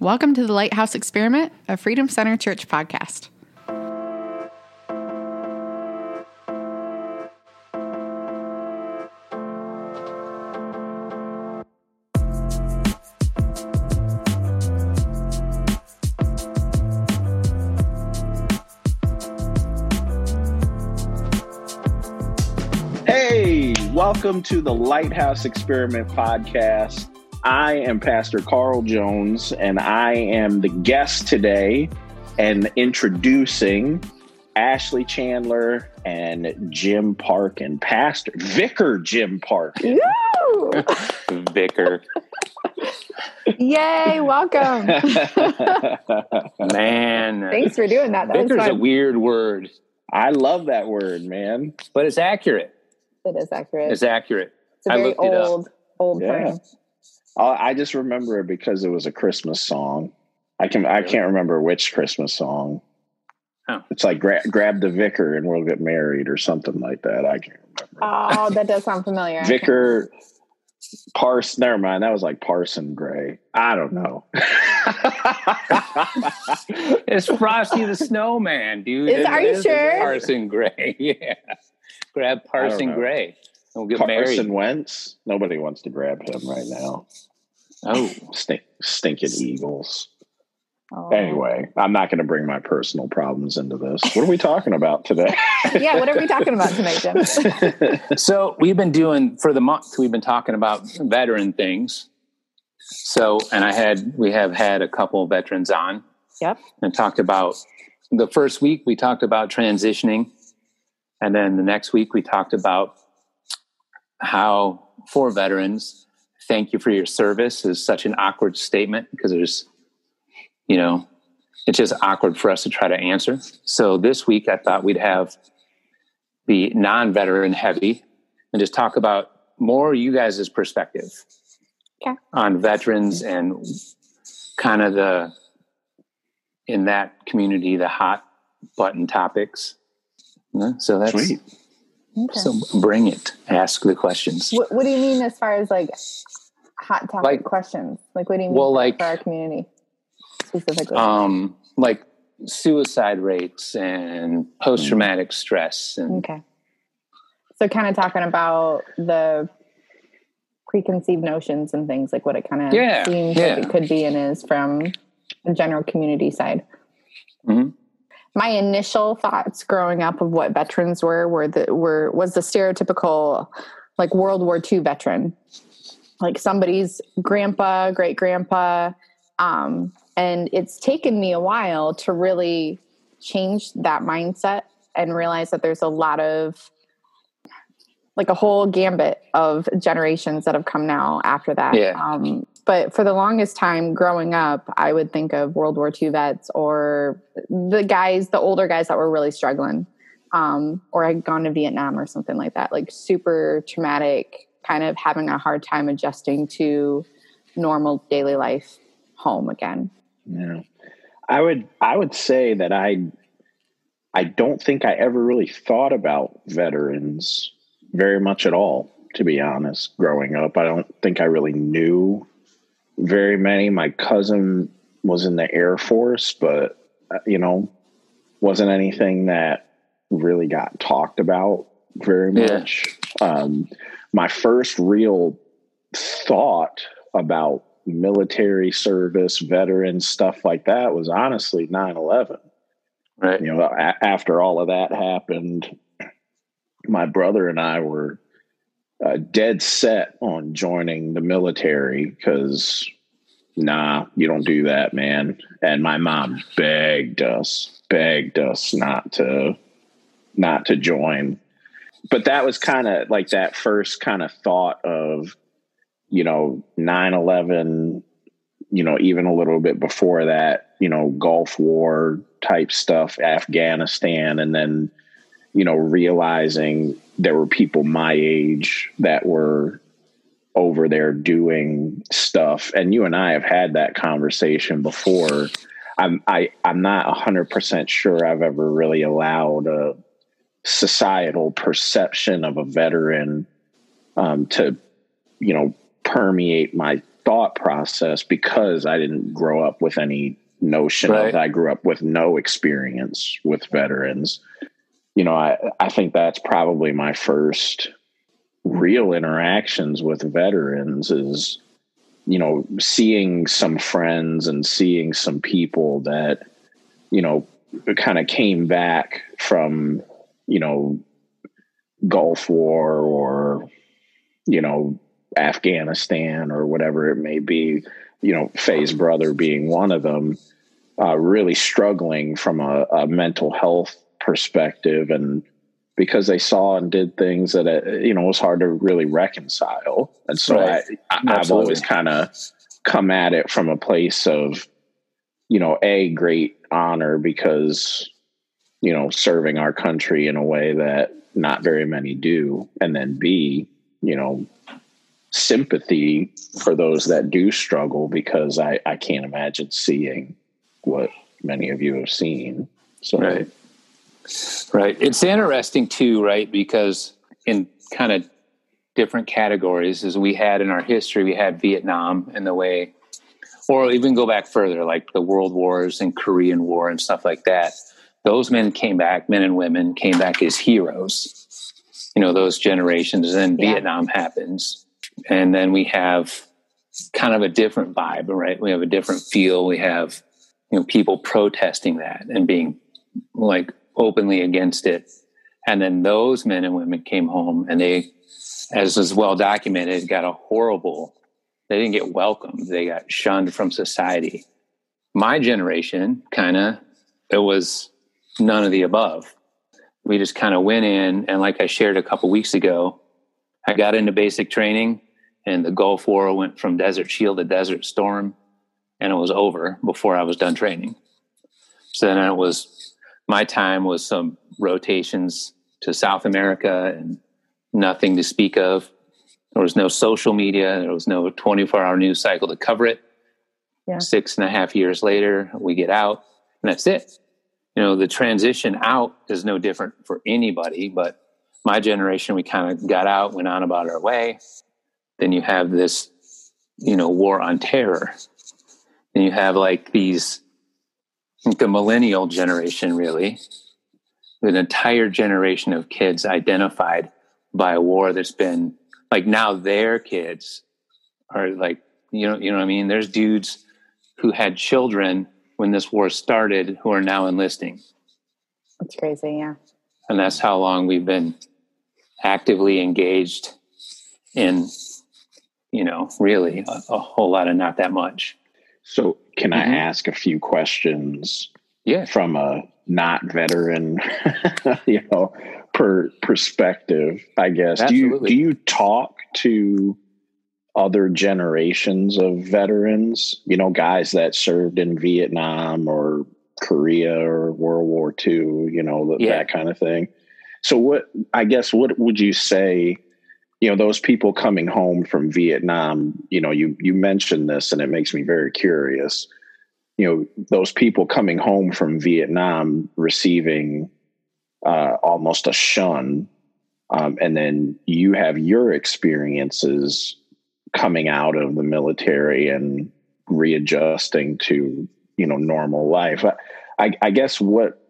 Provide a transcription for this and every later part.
Welcome to the Lighthouse Experiment, a Freedom Center Church podcast. Hey, welcome to the Lighthouse Experiment podcast. I am Pastor Carl Jones, and I am the guest today and introducing Ashley Chandler and Jim Park and Pastor Vicar Jim Park. Woo! Vicar. Yay, welcome. Man. Thanks for doing that. That Vicar's a weird word, I love that word, man. but it's accurate. It is accurate. It's accurate. It's a I very looked it up. old, old Yeah. term. I I just remember it because it was a Christmas song. I can I can't remember which Christmas song. Oh. It's like gra- grab the vicar and we'll get married or something like that. I can't remember. Oh, that does sound familiar. Vicar Pars. Never mind. That was like Parson Gray. I don't know. It's Frosty the Snowman, dude. Is- are you It sure? Parson Gray. Yeah. Grab Parson. Gray. And We'll get Carson married. Wentz. Nobody wants to grab him right now. Oh, Stink, stinking Eagles. Oh. Anyway, I'm not going to bring my personal problems into this. What are we talking about today? Yeah, what are we talking about tonight, Jim? so we've been doing for the month. We've been talking about veteran things. So, and I had we have had a couple of veterans on. Yep. and talked about the first week we talked about transitioning and then the next week we talked about how for veterans thank you for your service is such an awkward statement because there's you know it's just awkward for us to try to answer so this week i thought we'd have the non-veteran heavy and just talk about more you guys' perspective Okay. on veterans and kind of the in that community the hot button topics so that's Sweet. Okay. so bring it ask the questions what, what do you mean as far as like hot topic Like- questions? Like, what do you mean Well, like- for our community specifically? um like suicide rates and post-traumatic stress and okay. So, kind of talking about the preconceived notions and things, like what it kind of Yeah, seems yeah. like it could be and is from the general community side. Mhm. My initial thoughts growing up of what veterans were were the were was the stereotypical like World War II veteran, like somebody's grandpa, great grandpa, um, and it's taken me a while to really change that mindset and realize that there's a lot of like a whole gambit of generations that have come now after that. Yeah. Um, but for the longest time growing up, I would think of World War II vets or the guys, the older guys that were really struggling, um, or had gone to Vietnam or something like that, like super traumatic, kind of having a hard time adjusting to normal daily life home again. Yeah. I would I would say that I I don't think I ever really thought about veterans very much at all, to be honest, growing up. I don't think I really knew very many. My cousin was in the Air Force, but uh, you know, wasn't anything that really got talked about very Yeah. much. Um, my first real thought about military service, veterans, stuff like that was honestly 9 11. right You know, a- after all of that happened, my brother and I were uh, dead set on joining the military because, nah, you don't do that, man. And my mom begged us, begged us not to, not to join. But that was kind of like that first kind of thought of, you know, 9 11, you know, even a little bit before that, you know, Gulf War type stuff, Afghanistan, and then, you know, realizing there were people my age that were over there doing stuff. And you and I have had that conversation before. I'm I I'm not hundred percent sure I've ever really allowed a societal perception of a veteran um, to, you know, permeate my thought process because I didn't grow up with any notion Right. of I grew up with no experience with veterans. You know, I, I think that's probably my first real interactions with veterans is, you know, seeing some friends and seeing some people that, you know, kind of came back from, you know, Gulf War or, you know, Afghanistan or whatever it may be, you know, Faye's brother being one of them, uh, really struggling from a, a mental health perspective. And because they saw and did things that, uh, you know, was hard to really reconcile. And so Right. I, I, I've always kind of come at it from a place of, you know, a great honor because, you know, serving our country in a way that not very many do. And then B, you know, sympathy for those that do struggle because I, I can't imagine seeing what many of you have seen. So, Right. Right. It's interesting too, right? Because in kind of different categories, as we had in our history, we had Vietnam and the way, or even go back further, like the World Wars and Korean War and stuff like that. Those men came back, men and women came back as heroes. You know, those generations. And then Yeah. Vietnam happens. And then we have kind of a different vibe, right? We have a different feel. We have, you know, people protesting that and being like openly against it. And then those men and women came home and they, as is well documented, got a horrible, they didn't get welcomed. They got shunned from society. My generation, kind of, it was none of the above. We just kind of went in, and like I shared a couple weeks ago, I got into basic training, and the Gulf War went from Desert Shield to Desert Storm, and it was over before I was done training. So then it was my time was some rotations to South America and nothing to speak of. There was no social media. There was no 24 hour news cycle to cover it. Yeah. Six and a half years later, we get out and that's it. You know, the transition out is no different for anybody, but my generation, we kind of got out, went on about our way. Then you have this, you know, war on terror. And you have like these the millennial generation really an entire generation of kids identified by a war that's been like now their kids are like you know you know what i mean there's dudes who had children when this war started who are now enlisting That's crazy. Yeah. and that's how long we've been actively engaged in you know really a, a whole lot of not that much so can Mhm. I ask a few questions yeah from a not veteran, you know, per perspective, I guess. Do you do you talk to other generations of veterans, you know, guys that served in Vietnam or Korea or World War II, you know, that, Yeah. that kind of thing. So what I guess what would you say you know those people coming home from Vietnam, you know, you you mentioned this and it makes me very curious you know those people coming home from Vietnam receiving uh, almost a shun, um, and then you have your experiences coming out of the military and readjusting to you know normal life. I, I, I guess what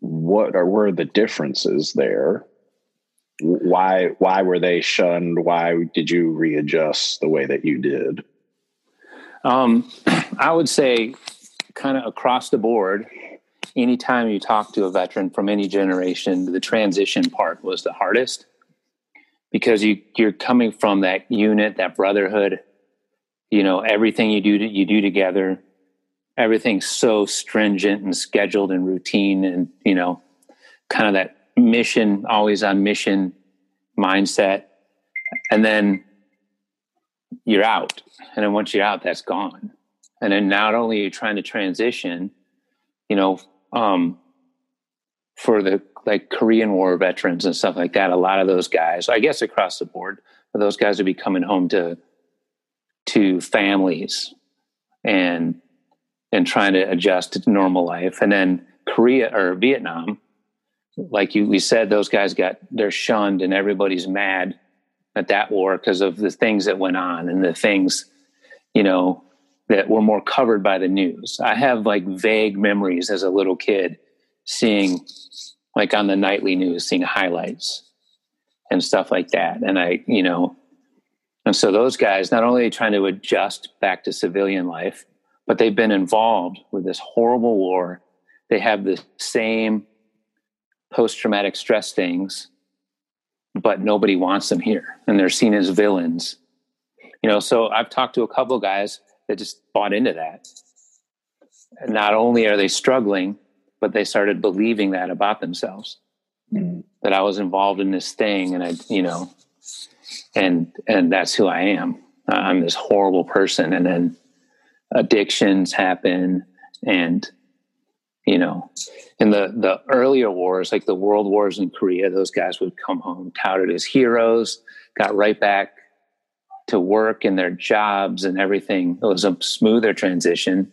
what are were the differences there? Why why were they shunned? Why did you readjust the way that you did? Um, I would say, kind of across the board, anytime you talk to a veteran from any generation, the transition part was the hardest because you you're coming from that unit, that brotherhood. You know, everything you do you do together, everything's so stringent and scheduled and routine, and you know, kind of that mission, always on mission mindset, and then you're out. And then once you're out, that's gone. And then not only are you trying to transition, you know, um, for the like Korean War veterans and stuff like that, a lot of those guys, I guess across the board, those guys would be coming home to to families and and trying to adjust to normal life. And then Korea or Vietnam, like you we said, those guys got they're shunned and everybody's mad at that war because of the things that went on and the things you know, that were more covered by the news. I have like vague memories as a little kid seeing like on the nightly news, seeing highlights and stuff like that. And I, you know, and so those guys not only trying to adjust back to civilian life, but they've been involved with this horrible war. They have the same post traumatic stress things, but nobody wants them here. And they're seen as villains. You know, so I've talked to a couple guys that just bought into that. And not only are they struggling, but they started believing that about themselves. Mm-hmm. That I was involved in this thing and I, you know, and and that's who I am. I'm this horrible person, and then addictions happen, and you know, in the the earlier wars, like the world wars in Korea, those guys would come home touted as heroes, got right back to work in their jobs and everything. It was a smoother transition.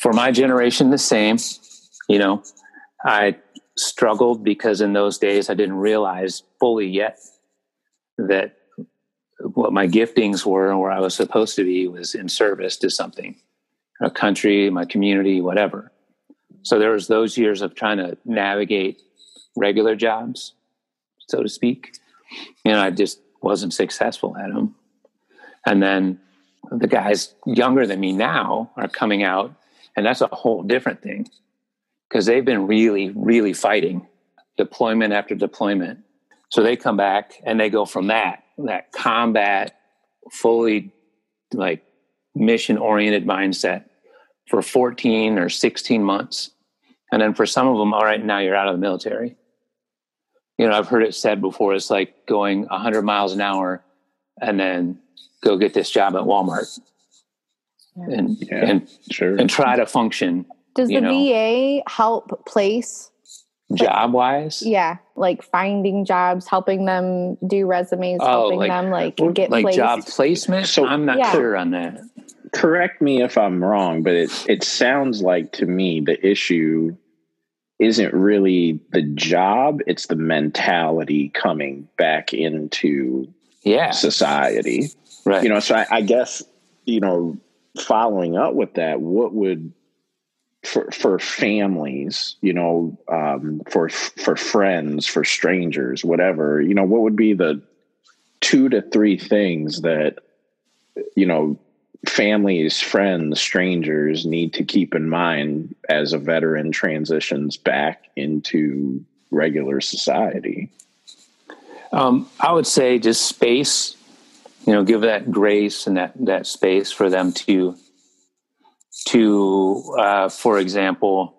For my generation, the same. You know, I struggled because in those days I didn't realize fully yet that what my giftings were and where I was supposed to be was in service to something, a country, my community, whatever. So there was those years of trying to navigate regular jobs, so to speak. and I just wasn't successful at them. And then the guys younger than me now are coming out, and that's a whole different thing because they've been really, really fighting deployment after deployment so they come back and they go from that, that combat, fully like mission oriented mindset for 14 or 16 months. And then for some of them, all right, now you're out of the military. You know, I've heard it said before, it's like going 100 miles an hour and then go get this job at Walmart yeah. and yeah, and sure. and try to function. Does the know. VA help place job wise yeah like finding jobs helping them do resumes oh, helping like, them like get like placed. job placement so i'm not yeah. clear on that correct me if i'm wrong but it it sounds like to me the issue isn't really the job it's the mentality coming back into yeah. society. Right. You know so I, I guess you know following up with that what would for for families, you know, um, for for friends, for strangers, whatever, you know, what would be the two to three things that you know families, friends, strangers need to keep in mind as a veteran transitions back into regular society? Um, I would say just space. You know, give that grace and that that space for them to to, uh, for example,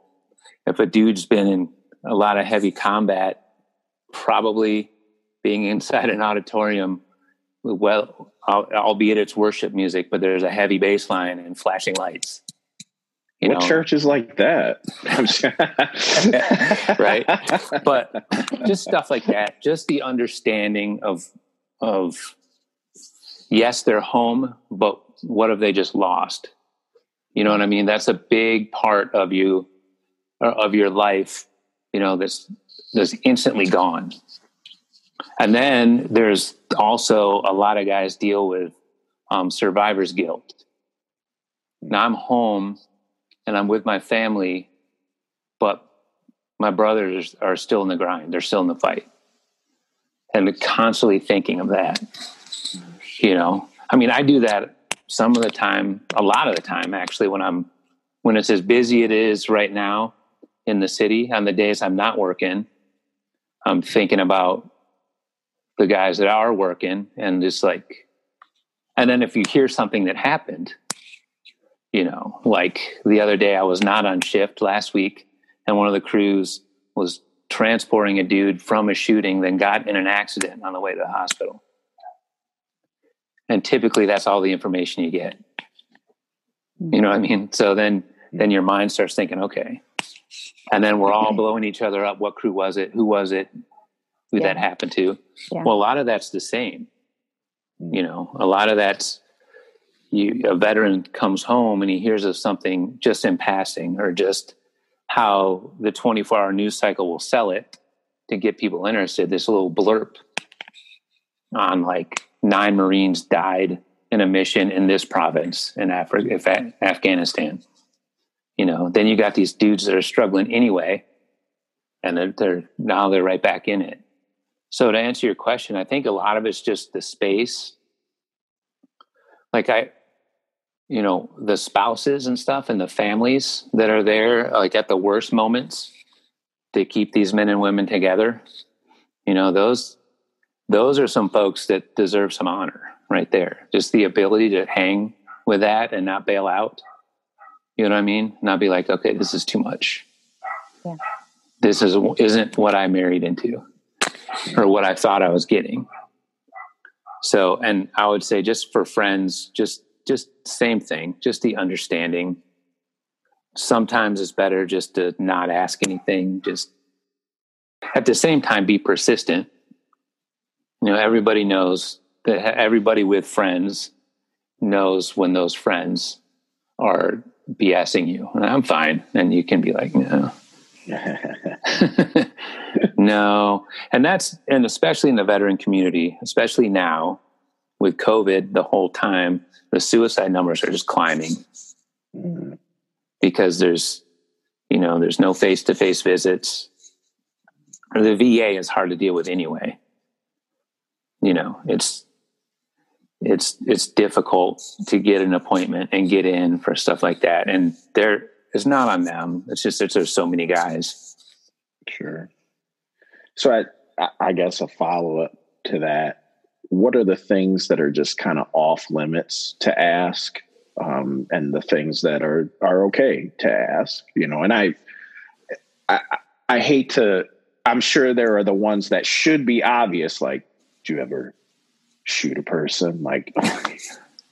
if a dude's been in a lot of heavy combat, probably being inside an auditorium, well, albeit it's worship music, but there's a heavy bass line and flashing lights. You what know? church is like that? right. But just stuff like that, just the understanding of, of, yes, they're home, but what have they just lost? You know what I mean? That's a big part of you, uh, of your life, you know, that's, that's instantly gone. And then there's also a lot of guys deal with um, survivor's guilt. Now I'm home and I'm with my family, but my brothers are still in the grind. They're still in the fight. And constantly thinking of that. You know, I mean, I do that some of the time, a lot of the time, actually, when I'm when it's as busy it is right now in the city, on the days I'm not working, I'm thinking about the guys that are working and just like, and then if you hear something that happened, you know, like the other day I was not on shift last week, and one of the crews was transporting a dude from a shooting, then got in an accident on the way to the hospital. And typically that's all the information you get. You know what i mean? So then then your mind starts thinking okay. And then we're all blowing each other up. What crew was it? Who was it who yeah. that happened to yeah. well a lot of that's the same mm. you know a lot of that's you a veteran comes home and he hears of something just in passing or just how the 24 hour news cycle will sell it to get people interested this little blurb on like nine Marines died in a mission in this province in Africa, Afghanistan. You know, then you got these dudes that are struggling anyway, and they're, they're now they're right back in it. So to answer your question, I think a lot of it's just the space. Like I, you know, the spouses and stuff and the families that are there, like at the worst moments, to keep these men and women together. You know, those those are some folks that deserve some honor right there. Just the ability to hang with that and not bail out. You know what I mean? Not be like, okay, this is too much. Yeah. This is isn't what I married into or what I thought I was getting. So, and I would say just for friends, just just same thing, just the understanding. Sometimes it's better just to not ask anything, just at the same time be persistent. You know, everybody knows that everybody with friends knows when those friends are BSing you. I'm fine. And you can be like, no. no. And that's, and especially in the veteran community, especially now with COVID the whole time, the suicide numbers are just climbing mm. because there's, you know, there's no face to face visits. The VA is hard to deal with anyway. You know, it's it's it's difficult to get an appointment and get in for stuff like that. And there it's not on them. It's just that there's so many guys. Sure. So I I guess a follow up to that. What are the things that are just kind of off limits to ask, um, and the things that are are okay to ask? You know, and I I I hate to. I'm sure there are the ones that should be obvious, like, do you ever shoot a person like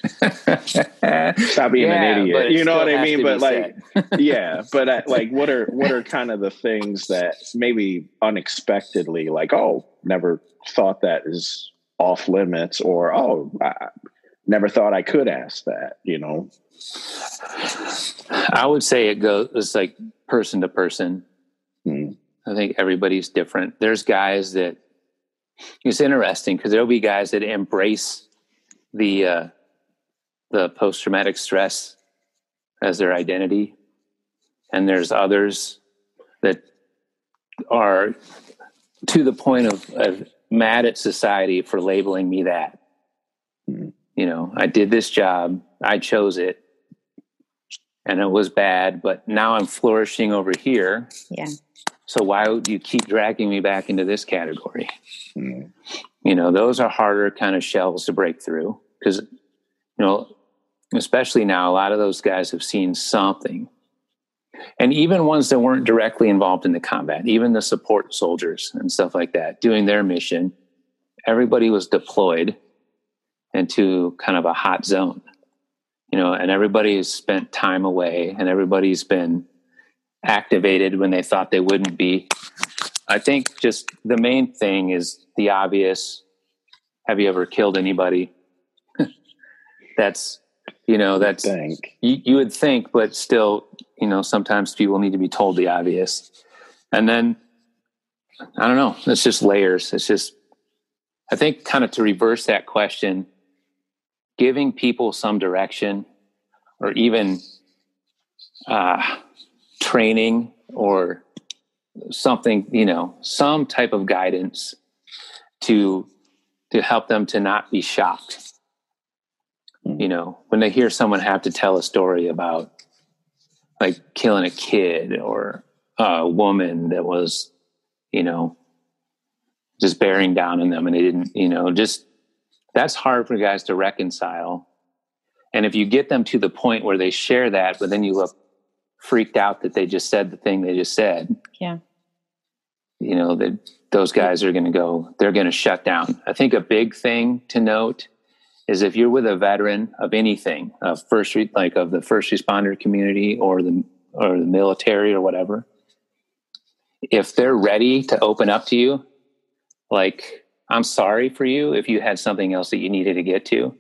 stop being yeah, an idiot. you know what i mean? but like yeah but uh, like what are what are kind of the things that maybe unexpectedly like oh never thought that is off limits or oh I never thought i could ask that you know? I would say it goes it's like person to person. Hmm. i think everybody's different. There's guys that it's interesting because there'll be guys that embrace the uh, the post traumatic stress as their identity, and there's others that are to the point of, of mad at society for labeling me that. Mm-hmm. You know, I did this job, I chose it, and it was bad, but now I'm flourishing over here. Yeah. So why would you keep dragging me back into this category? Mm. You know, those are harder kind of shells to break through because, you know, especially now, a lot of those guys have seen something. And even ones that weren't directly involved in the combat, even the support soldiers and stuff like that, doing their mission, everybody was deployed into kind of a hot zone, you know, and everybody has spent time away and everybody's been activated when they thought they wouldn't be. I think just the main thing is the obvious. Have you ever killed anybody? that's, you know, that's, you, you would think, but still, you know, sometimes people need to be told the obvious. And then, I don't know, it's just layers. It's just, I think kind of to reverse that question, giving people some direction or even, uh, training or something, you know, some type of guidance to to help them to not be shocked. You know, when they hear someone have to tell a story about like killing a kid or a woman that was, you know, just bearing down on them and they didn't, you know, just that's hard for guys to reconcile. And if you get them to the point where they share that, but then you look freaked out that they just said the thing they just said. Yeah. You know, that those guys are going to go, they're going to shut down. I think a big thing to note is if you're with a veteran of anything, of first, like of the first responder community or the, or the military or whatever, if they're ready to open up to you, like, I'm sorry for you if you had something else that you needed to get to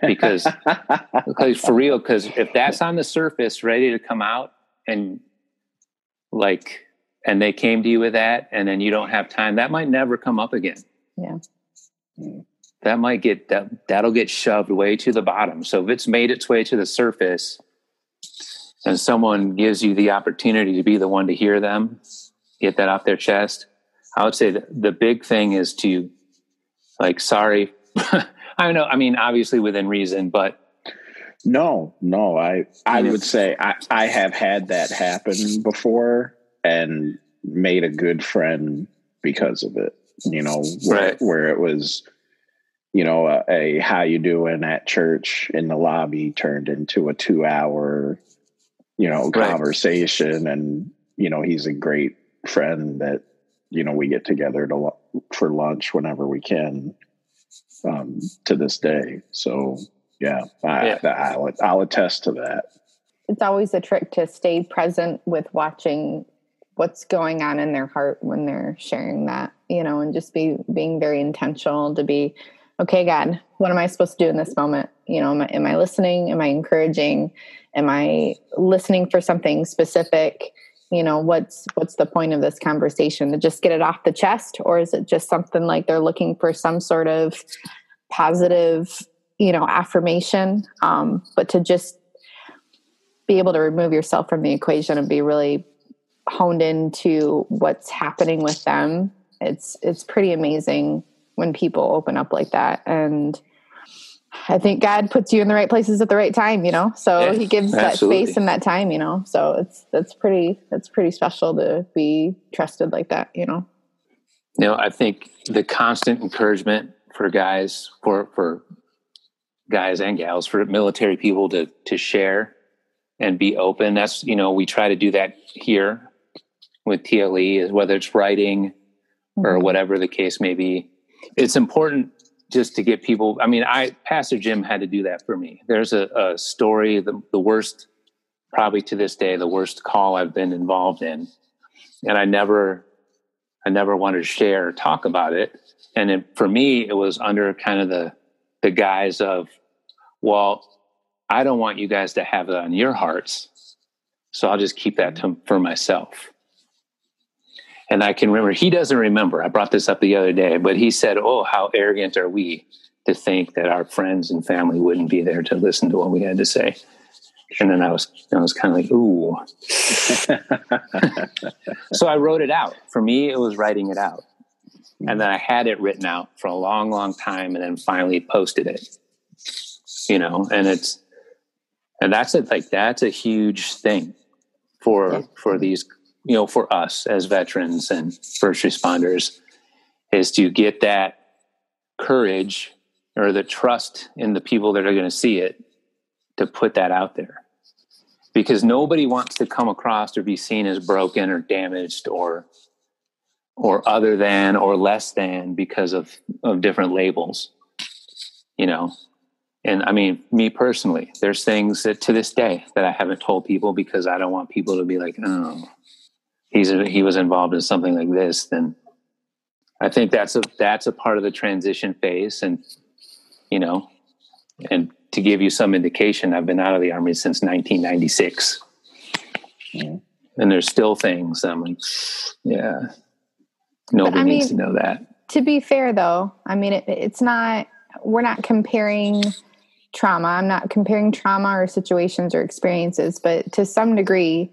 because because for real because if that's on the surface ready to come out and like and they came to you with that and then you don't have time that might never come up again. Yeah hmm. That might get that that'll get shoved way to the bottom. So if it's made its way to the surface and someone gives you the opportunity to be the one to hear them, get that off their chest, I would say the big thing is to like sorry. I don't know, I mean obviously within reason, but no, no, I I would say I, I have had that happen before and made a good friend because of it. You know, where, Right. where it was, you know, a, a how you doing at church in the lobby turned into a two hour, you know, Right. conversation, and you know he's a great friend that you know we get together to for lunch whenever we can. Um, to this day, so yeah, I, Yeah. I'll, I'll attest to that. it's always a trick to stay present with watching what's going on in their heart when they're sharing that you know and just be being very intentional to be okay god what am i supposed to do in this moment? You know am I, am I listening? Am i encouraging? Am i listening for something specific? You know what's what's the point of this conversation? To just get it off the chest or is it just something like they're looking for some sort of positive you know affirmation? Um but to just be able to remove yourself from the equation and be really honed into what's happening with them it's it's pretty amazing when people open up like that. And i think god puts you in the right places at the right time you know? So Yeah, he gives that space and that time you know? So it's that's pretty that's pretty special to be trusted like that you know? You know, I think the constant encouragement for guys, for for guys and gals, for military people to to share and be open. That's you know, we try to do that here with TLE, is whether it's writing or mm-hmm. whatever the case may be. It's important just to get people. I mean, I Pastor Jim had to do that for me. There's a, a story, the, the worst, probably to this day, the worst call I've been involved in, and I never I never wanted to share or talk about it. And it, for me, it was under kind of the the guise of, well, I don't want you guys to have that on your hearts, so I'll just keep that to, for myself. And I can remember he doesn't remember. I brought this up the other day, but he said, "Oh, how arrogant are we to think that our friends and family wouldn't be there to listen to what we had to say?" And then I was, I was kind of like, "Ooh." so I wrote it out. For me, it was writing it out. And then I had it written out for a long, long time and then finally posted it. You know, and it's and that's it like that's a huge thing for for these, you know, for us as veterans and first responders is to get that courage or the trust in the people that are going to see it to put that out there. Because nobody wants to come across or be seen as broken or damaged or or other than or less than because of of different labels you know? And i mean me personally there's things that to this day that i haven't told people because i don't want people to be like oh he's he was involved in something like this then i think that's a that's a part of the transition phase and you know and to give you some indication i've been out of the army since 1996 Yeah. and there's still things i'm like yeah. Nobody I needs mean- to know that. to be fair though i mean it, it's not we're not comparing trauma. I'm not comparing trauma or situations or experiences but to some degree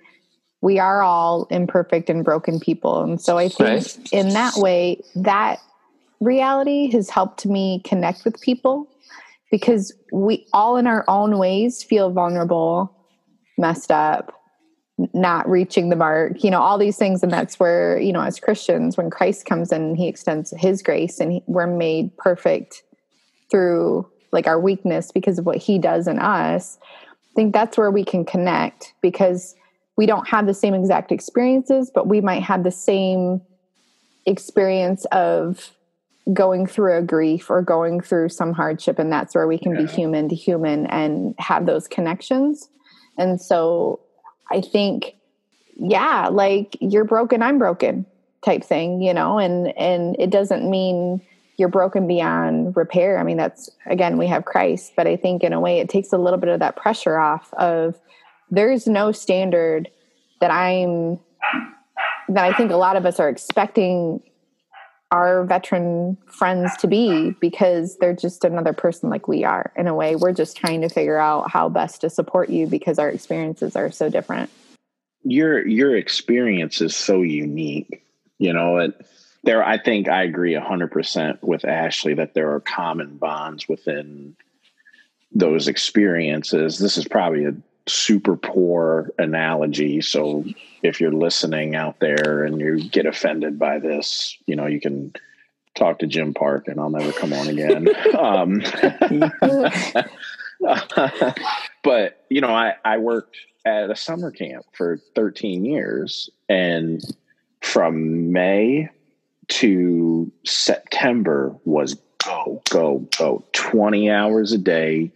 we are all imperfect and broken people and so i think Right. in that way that reality has helped me connect with people because we all in our own ways feel vulnerable messed up not reaching the mark, you know, all these things. And that's where, you know, as Christians, when Christ comes in, he extends his grace and he, we're made perfect through like our weakness because of what he does in us. I think that's where we can connect because we don't have the same exact experiences, but we might have the same experience of going through a grief or going through some hardship. And that's where we can be human to human and have those connections. And so I think, yeah, like you're broken, I'm broken type thing, you know, and and it doesn't mean you're broken beyond repair. I mean, that's again, we have Christ, but I think in a way it takes a little bit of that pressure off of there's no standard that I'm that I think a lot of us are expecting our veteran friends to be because they're just another person like we are. In a way we're just trying to figure out how best to support you because our experiences are so different. Your your experience is so unique you know it there i think i agree 100% with ashley that there are common bonds within those experiences. This is probably a super poor analogy. So if you're listening out there and you get offended by this, you know, you can talk to Jim Park and I'll never come on again. um, but, you know, I, I worked at a summer camp for 13 years and from May to September was go, go, go 20 hours a day,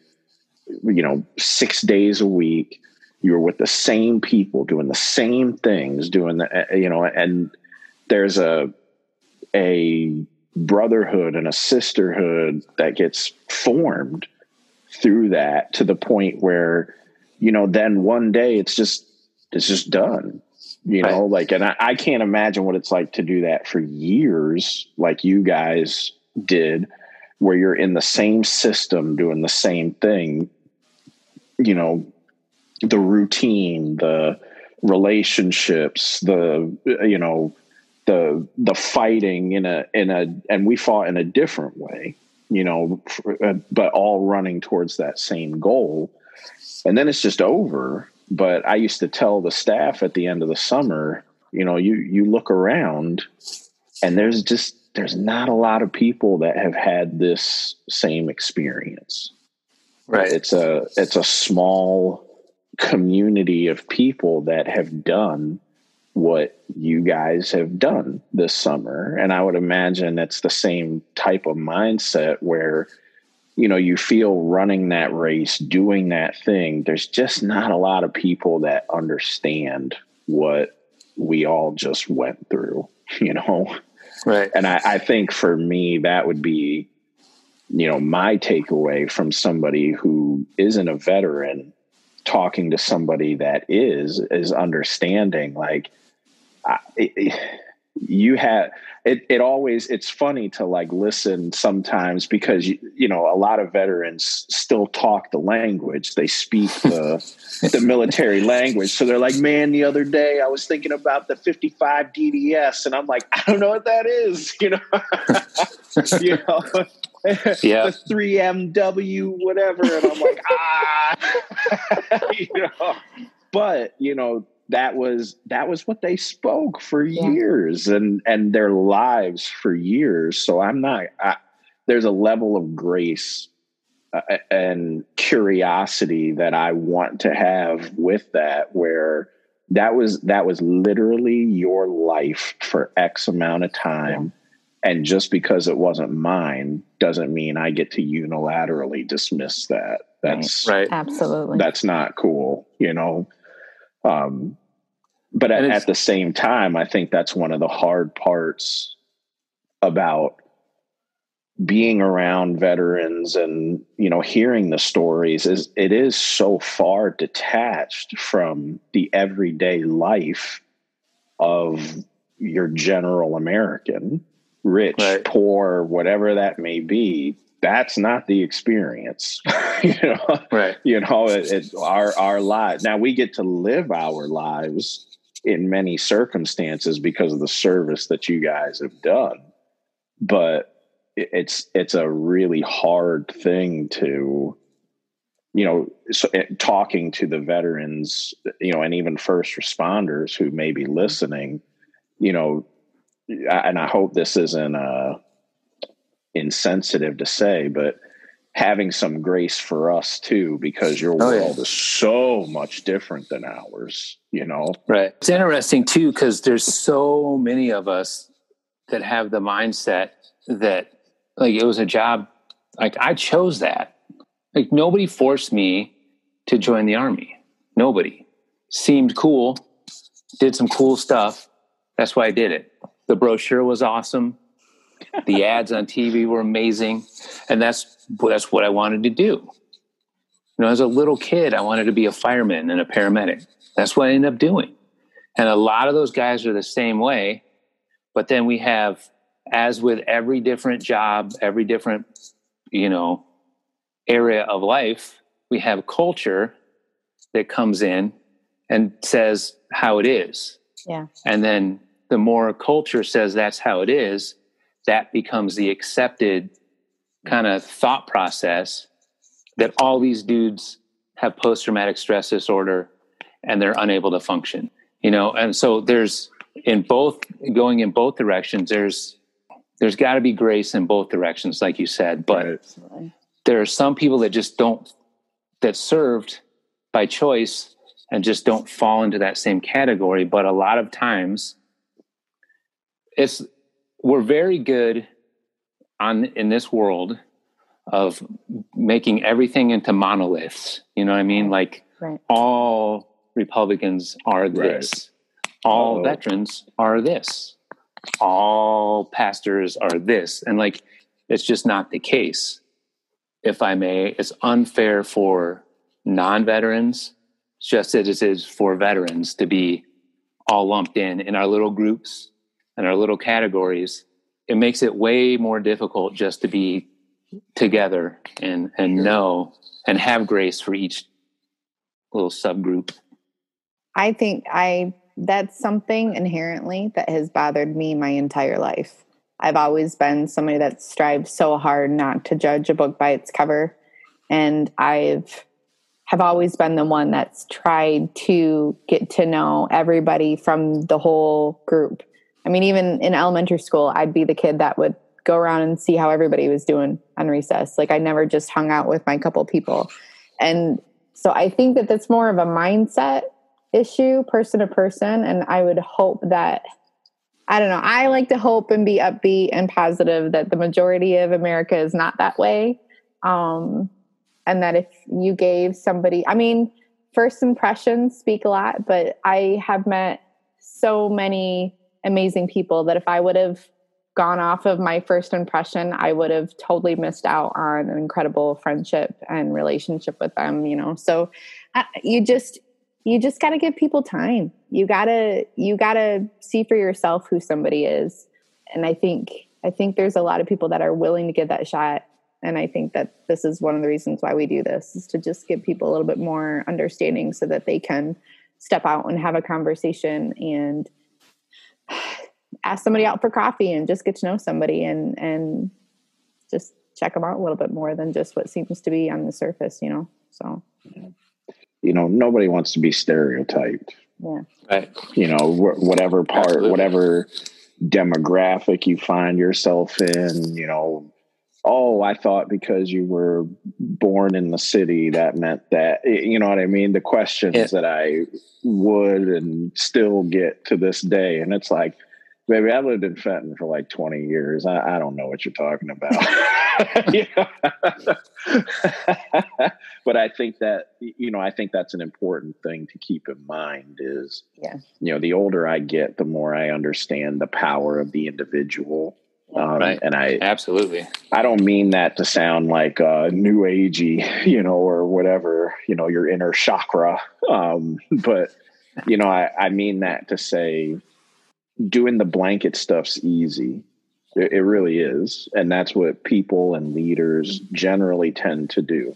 you know, six days a week. You're with the same people doing the same things, doing the, uh, you know, and there's a, a brotherhood and a sisterhood that gets formed through that to the point where, you know, then one day it's just, it's just done you know right. like and I, I, can't imagine what it's like to do that for years like you guys did where you're in the same system doing the same thing you know the routine the relationships the you know the the fighting in a in a and we fought in a different way you know uh, but all running towards that same goal. And then it's just over. But i used to tell the staff at the end of the summer you know you you look around and there's just there's not a lot of people that have had this same experience Right. It's a it's a small community of people that have done what you guys have done this summer. And I would imagine it's the same type of mindset where you know you feel running that race doing that thing there's just not a lot of people that understand what we all just went through you know? Right. And I, I think for me that would be you know, my takeaway from somebody who isn't a veteran talking to somebody that is, is understanding like, I, it, you have it, it always it's funny to like listen sometimes because you, you know a lot of veterans still talk the language. They speak the the military language. So they're like man the other day i was thinking about the 55 dds and i'm like i don't know what that is you know? You know yeah. the 3mw whatever and i'm like ah you know but you know that was that was what they spoke for yeah. years and and their lives for years so i'm not I, there's a level of grace uh, and curiosity that i want to have with that where that was that was literally your life for x amount of time yeah. And just because it wasn't mine doesn't mean i get to unilaterally dismiss that. That's right. Absolutely. that's not cool you know? Um, but at, at the same time, I think that's one of the hard parts about being around veterans and you know hearing the stories is it is so far detached from the everyday life of your general american rich right. poor whatever that may be that's not the experience. You know? Right. You know it, it, our our lives. Now we get to live our lives in many circumstances because of the service that you guys have done. But it's it's a really hard thing to you know so, eh, talking to the veterans you know and even first responders who may be listening you know and i hope this isn't uh insensitive to say, but having some grace for us too, because your oh, world yeah. is so much different than ours, you know? Right. It's interesting too, because there's so many of us that have the mindset that like it was a job, like I chose that. Like nobody forced me to join the army. Nobody. Seemed cool, did some cool stuff. That's why I did it. The brochure was awesome the ads on TV were amazing, and that's that's what I wanted to do. You know, as a little kid, I wanted to be a fireman and a paramedic. That's what I ended up doing. And a lot of those guys are the same way. But then we have as with every different job, every different, you know, area of life, we have culture that comes in and says how it is. Yeah. And then the more culture says that's how it is, that becomes the accepted kind of thought process that all these dudes have post traumatic stress disorder and they're unable to function. You know, and so there's in both going in both directions, there's there's got to be grace in both directions, like you said. But Absolutely. there are some people that just don't that served by choice and just don't fall into that same category but a lot of times it's we're very good on in this world of making everything into monoliths. You know what i mean? Like Right. all republicans are this. All Oh. veterans are this. All pastors are this. And like it's just not the case. If i may it's unfair for non-veterans just as it is for veterans to be all lumped in in our little groups and our little categories it makes it way more difficult just to be together and and know and have grace for each little subgroup I think I that's something inherently that has bothered me my entire life. I've always been somebody that strives so hard not to judge a book by its cover, and I've have always been the one that's tried to get to know everybody from the whole group. I mean, even in elementary school, I'd be the kid that would go around and see how everybody was doing on recess. Like I never just hung out with my couple people. And so I think that that's more of a mindset issue, person to person. And I would hope that, I don't know, I like to hope and be upbeat and positive that the majority of America is not that way. Um, and that if you gave somebody, I mean, first impressions speak a lot, but I have met so many amazing people that if I would have gone off of my first impression, I would have totally missed out on an incredible friendship and relationship with them, you know. So uh, you just you just got to give people time. You got to you got to see for yourself who somebody is. And I think I think there's a lot of people that are willing to give that shot and I think that this is one of the reasons why we do this is to just give people a little bit more understanding so that they can step out and have a conversation and ask somebody out for coffee and just get to know somebody and and just check them out a little bit more than just what seems to be on the surface, you know. So You know, nobody wants to be stereotyped. yeah, right You know, wh- whatever part, Absolutely. whatever demographic you find yourself in, you know, oh, I thought because you were born in the city, that meant that, you know what I mean? The questions Yeah. that I would and still get to this day. And it's like, baby, I lived in Fenton for like 20 years. I, I don't know what you're talking about. But I think that, you know, I think that's an important thing to keep in mind is, Yeah. you know, the older I get, the more I understand the power of the individual. Um, Right. And I, absolutely I don't mean that to sound like uh, new agey, you know, or whatever, you know, your inner chakra. Um, but you know, I, I mean that to say doing the blanket stuff's easy. It, it really is, and that's what people and leaders generally tend to do.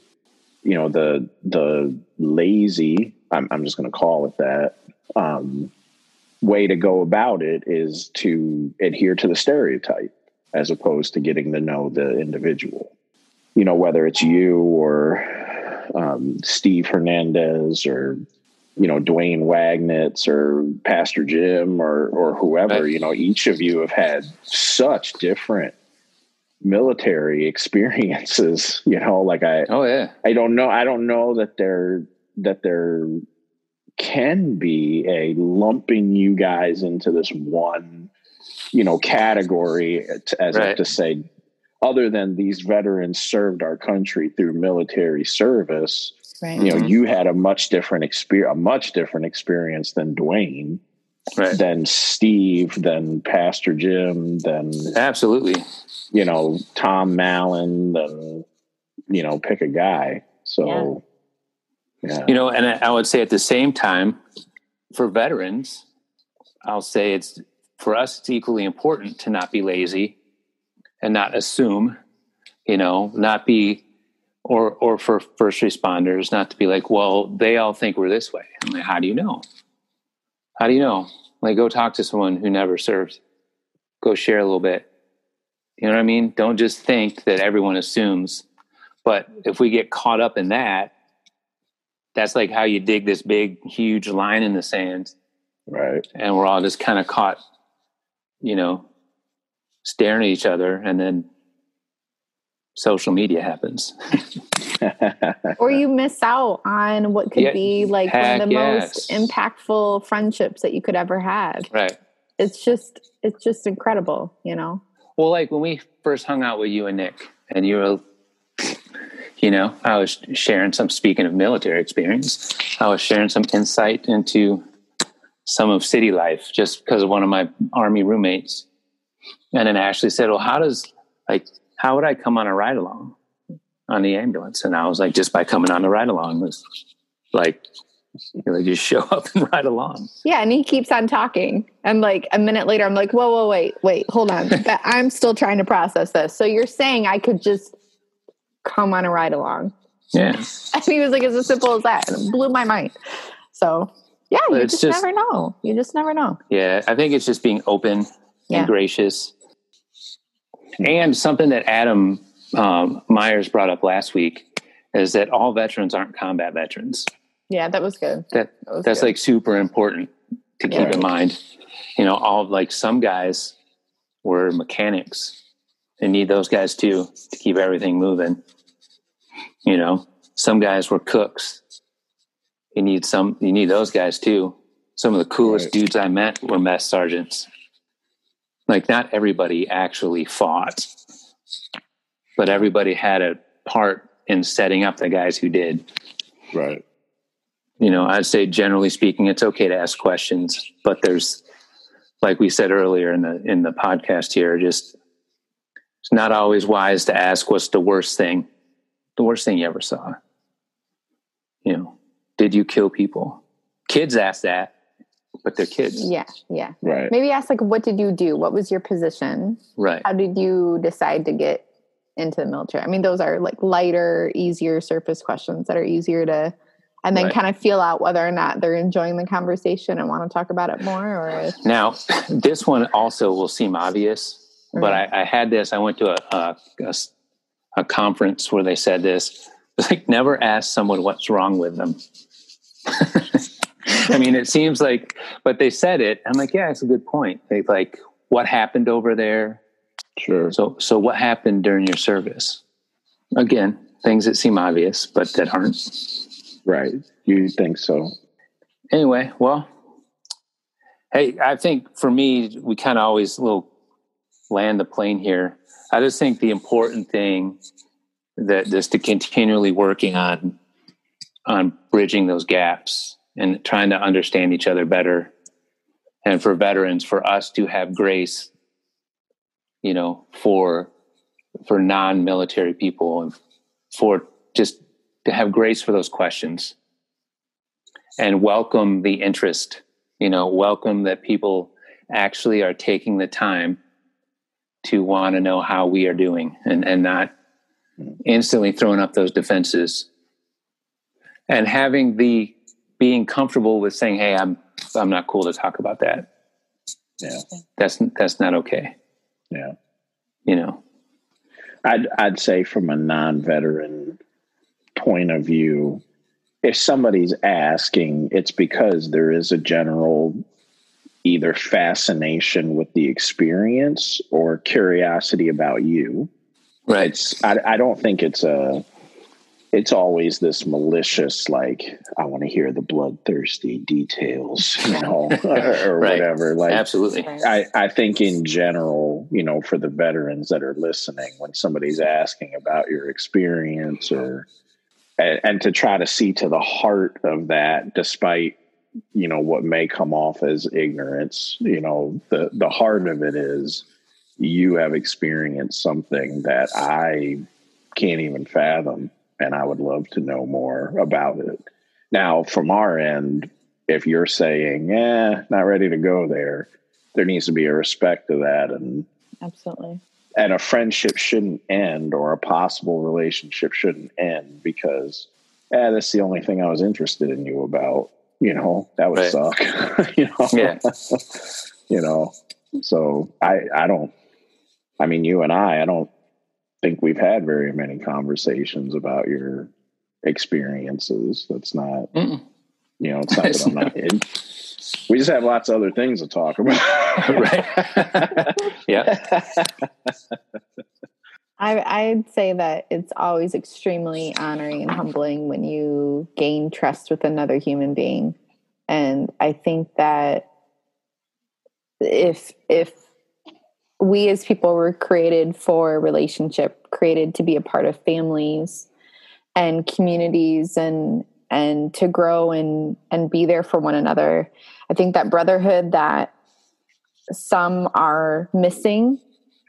You know, the the lazy. I'm, I'm just going to call it that. Um, way to go about it is to adhere to the stereotype as opposed to getting to know the individual. You know, whether it's you or um, Steve Hernandez or you know Dwayne Wagnitz or Pastor Jim or or whoever. You know, each of you have had such different military experiences. You know, like I oh yeah I don't know. I don't know that there that there can be a lumping you guys into this one, you know, category as Right. if to say, other than these veterans served our country through military service. Right. You know, Mhm. you had a much different experience, a much different experience than Dwayne, right than Steve, than Pastor Jim, than absolutely you know Tom Mallon, than you know pick a guy. So, yeah. you know and I, I would say at the same time for veterans i'll say it's for us it's equally important to not be lazy and not assume, you know, not be or or for first responders not to be like, well, they all think we're this way. I'm like, how do you know? How do you know? Like, go talk to someone who never served. Go share a little bit. You know what I mean? Don't just think that everyone assumes. But if we get caught up in that, that's like how you dig this big, huge line in the sand. Right. And we're all just kind of caught, you know, staring at each other. And then social media happens. or you miss out on what could Yeah, be like one of the yes. most impactful friendships that you could ever have. right. It's just it's just incredible, you know. Well, like when we first hung out with you and Nick, and you were, you know, I was sharing some, speaking of military experience, I was sharing some insight into some of city life just because of one of my Army roommates. And then Ashley said, Well, how does, like, how would I come on a ride along on the ambulance? And I was like, Just by coming on a ride along was like, you know, just show up and ride along. Yeah, and he keeps on talking. And like a minute later, I'm like, whoa, whoa, wait, wait, hold on. But I'm still trying to process this. So you're saying I could just come on a ride along? Yeah. And he was like, it's as simple as that. And it blew my mind. So yeah, But you just, just- never know. You just never know. Yeah, I think it's just being open Yeah. and gracious. And something that Adam um, Myers brought up last week is that all veterans aren't combat veterans. Yeah, that was good. That That was that's good. like super important to keep Yeah. in mind. You know, all like some guys were mechanics and need those guys too to keep everything moving. You know, some guys were cooks. You need some. You need those guys too. Some of the coolest Right. dudes I met were mess sergeants. Like, not everybody actually fought, but everybody had a part in setting up the guys who did. Right. you know i'd say generally speaking it's okay to ask questions but there's like we said earlier in the in the podcast here just it's not always wise to ask what's the worst thing the worst thing you ever saw. You know did you kill people? Kids ask that but they're kids Yeah, yeah. Right. Maybe ask like, what did you do? What was your position? right How did you decide to get into the military? I mean, those are like lighter, easier surface questions that are easier to, and then Right. kind of feel out whether or not they're enjoying the conversation and want to talk about it more. Or Now, this one also will seem obvious, but mm-hmm. I, I had this. I went to a a conference where they said this. It's like never ask someone what's wrong with them. I mean, it seems like, but they said it. I'm like, yeah, it's a good point. They like, what happened over there? Sure. So, so what happened during your service? Again, things that seem obvious, but that aren't. Right. You think so? anyway, well, hey, I think for me, we kind of always little land the plane here. I just think the important thing that just to continually working on on bridging those gaps and trying to understand each other better, and for veterans, for us to have grace, you know, for for non-military people and for just to have grace for those questions and welcome the interest you know welcome that people actually are taking the time to want to know how we are doing and and not mm-hmm. instantly throwing up those defenses. And having the being comfortable with saying hey i'm i'm not cool to talk about that Yeah. that's that's not okay Yeah. you know I'd I'd say from a non-veteran point of view, if somebody's asking, it's because there is a general either fascination with the experience or curiosity about you. right It's I, I don't think it's a it's always this malicious like I want to hear the bloodthirsty details, you know, or Right. whatever. Like absolutely I, I think in general, you know, for the veterans that are listening, when somebody's asking about your experience or and, and to try to see to the heart of that, despite you know what may come off as ignorance, you know, the the heart of it is you have experienced something that I can't even fathom, and I would love to know more about it. Now, from our end, if you're saying, "Eh, not ready to go there," there needs to be a respect to that and absolutely. and a friendship shouldn't end or a possible relationship shouldn't end because eh, that's the only thing I was interested in you about. You know, that would Right. suck. you know, Yeah. you know. So I, I don't. I mean, you and I, I don't think we've had very many conversations about your experiences. That's not, Mm-mm. you know, it's not that I'm not. in. We just have lots of other things to talk about. right. yeah. I, I'd say that it's always extremely honoring and humbling when you gain trust with another human being. And I think that if if we as people were created for relationship, created to be a part of families and communities and and to grow and and be there for one another. I think that brotherhood that some are missing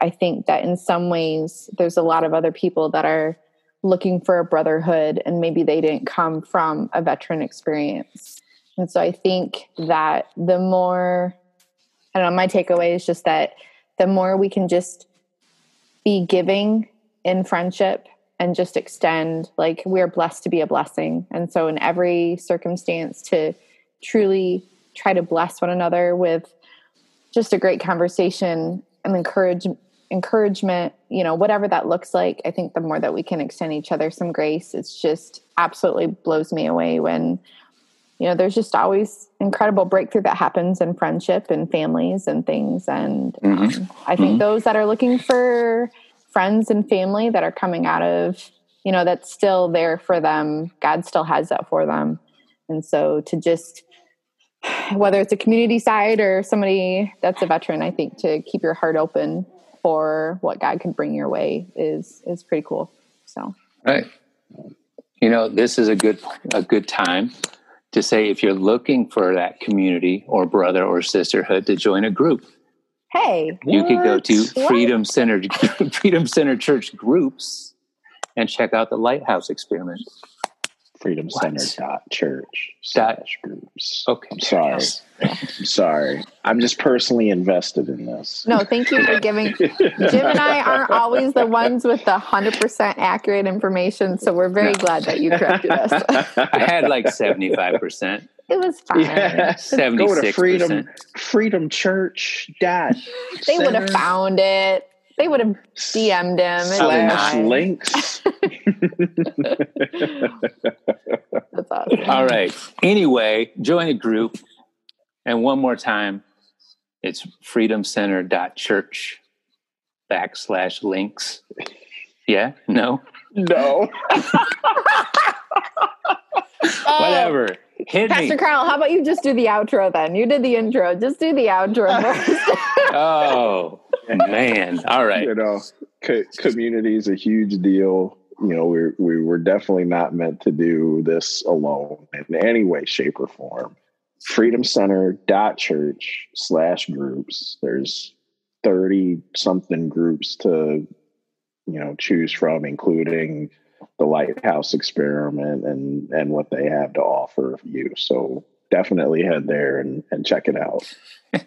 I think that in some ways there's a lot of other people that are looking for a brotherhood and maybe they didn't come from a veteran experience. And so I think that the more, I don't know, my takeaway is just that the more we can just be giving in friendship and just extend, like we're blessed to be a blessing. And so in every circumstance to truly try to bless one another with just a great conversation and encourage encouragement you know whatever that looks like i think the more that we can extend each other some grace it's just absolutely blows me away when you know there's just always incredible breakthrough that happens in friendship and families and things. And um, i think those that are looking for friends and family that are coming out of you know that's still there for them god still has that for them. And so to just whether it's a community side or somebody that's a veteran i think to keep your heart open for what god can bring your way is is pretty cool. So. Right. You know, this is a good a good time to say if you're looking for that community or brother or sisterhood to join a group, hey you could go to What? Freedom Center Freedom Center Church groups and check out the Lighthouse Experiment. Freedom Center dot church Dot- slash groups. Okay. I'm sorry. I'm sorry. I'm just personally invested in this. no thank you for giving jim and i aren't always the ones with the 100% accurate information so we're very glad that you corrected us I had like 75%, it was fine Yeah. 76%. Go to freedom freedom church dot they would have found it they would have dm'd him It's slash links. that's awesome All right. Anyway, join a group. And one more time, it's freedomcenter.church backslash links. Yeah? No? no. Oh, Whatever. Hit me. Pastor Carl, how about you just do the outro then? You did the intro. Just do the outro first. Oh, man. All right. You know, co- community is a huge deal. You know, we we were definitely not meant to do this alone in any way, shape, or form. Freedom Center dot church slash groups. There's thirty something groups to you know choose from, including the Lighthouse Experiment and and what they have to offer you. So definitely head there and, and check it out.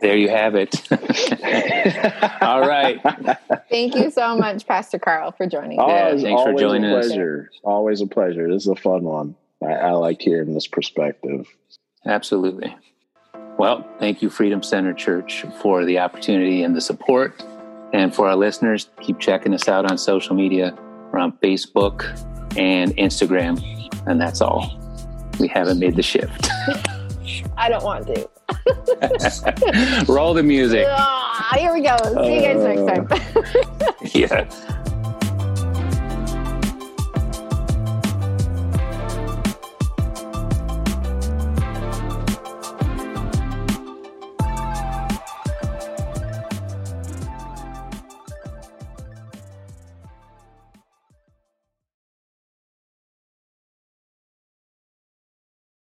There you have it. All right. Thank you so much, Pastor Carl, for joining. Oh, Yeah, thanks for joining a us. Always a pleasure. This is a fun one. I, I like hearing this perspective. Absolutely. Well, thank you, Freedom Center Church, for the opportunity and the support. And for our listeners, keep checking us out on social media. We're on Facebook and Instagram. And that's all. We haven't made the shift. I don't want to. Roll the music. Ah, here we go. See you guys next time. Yeah.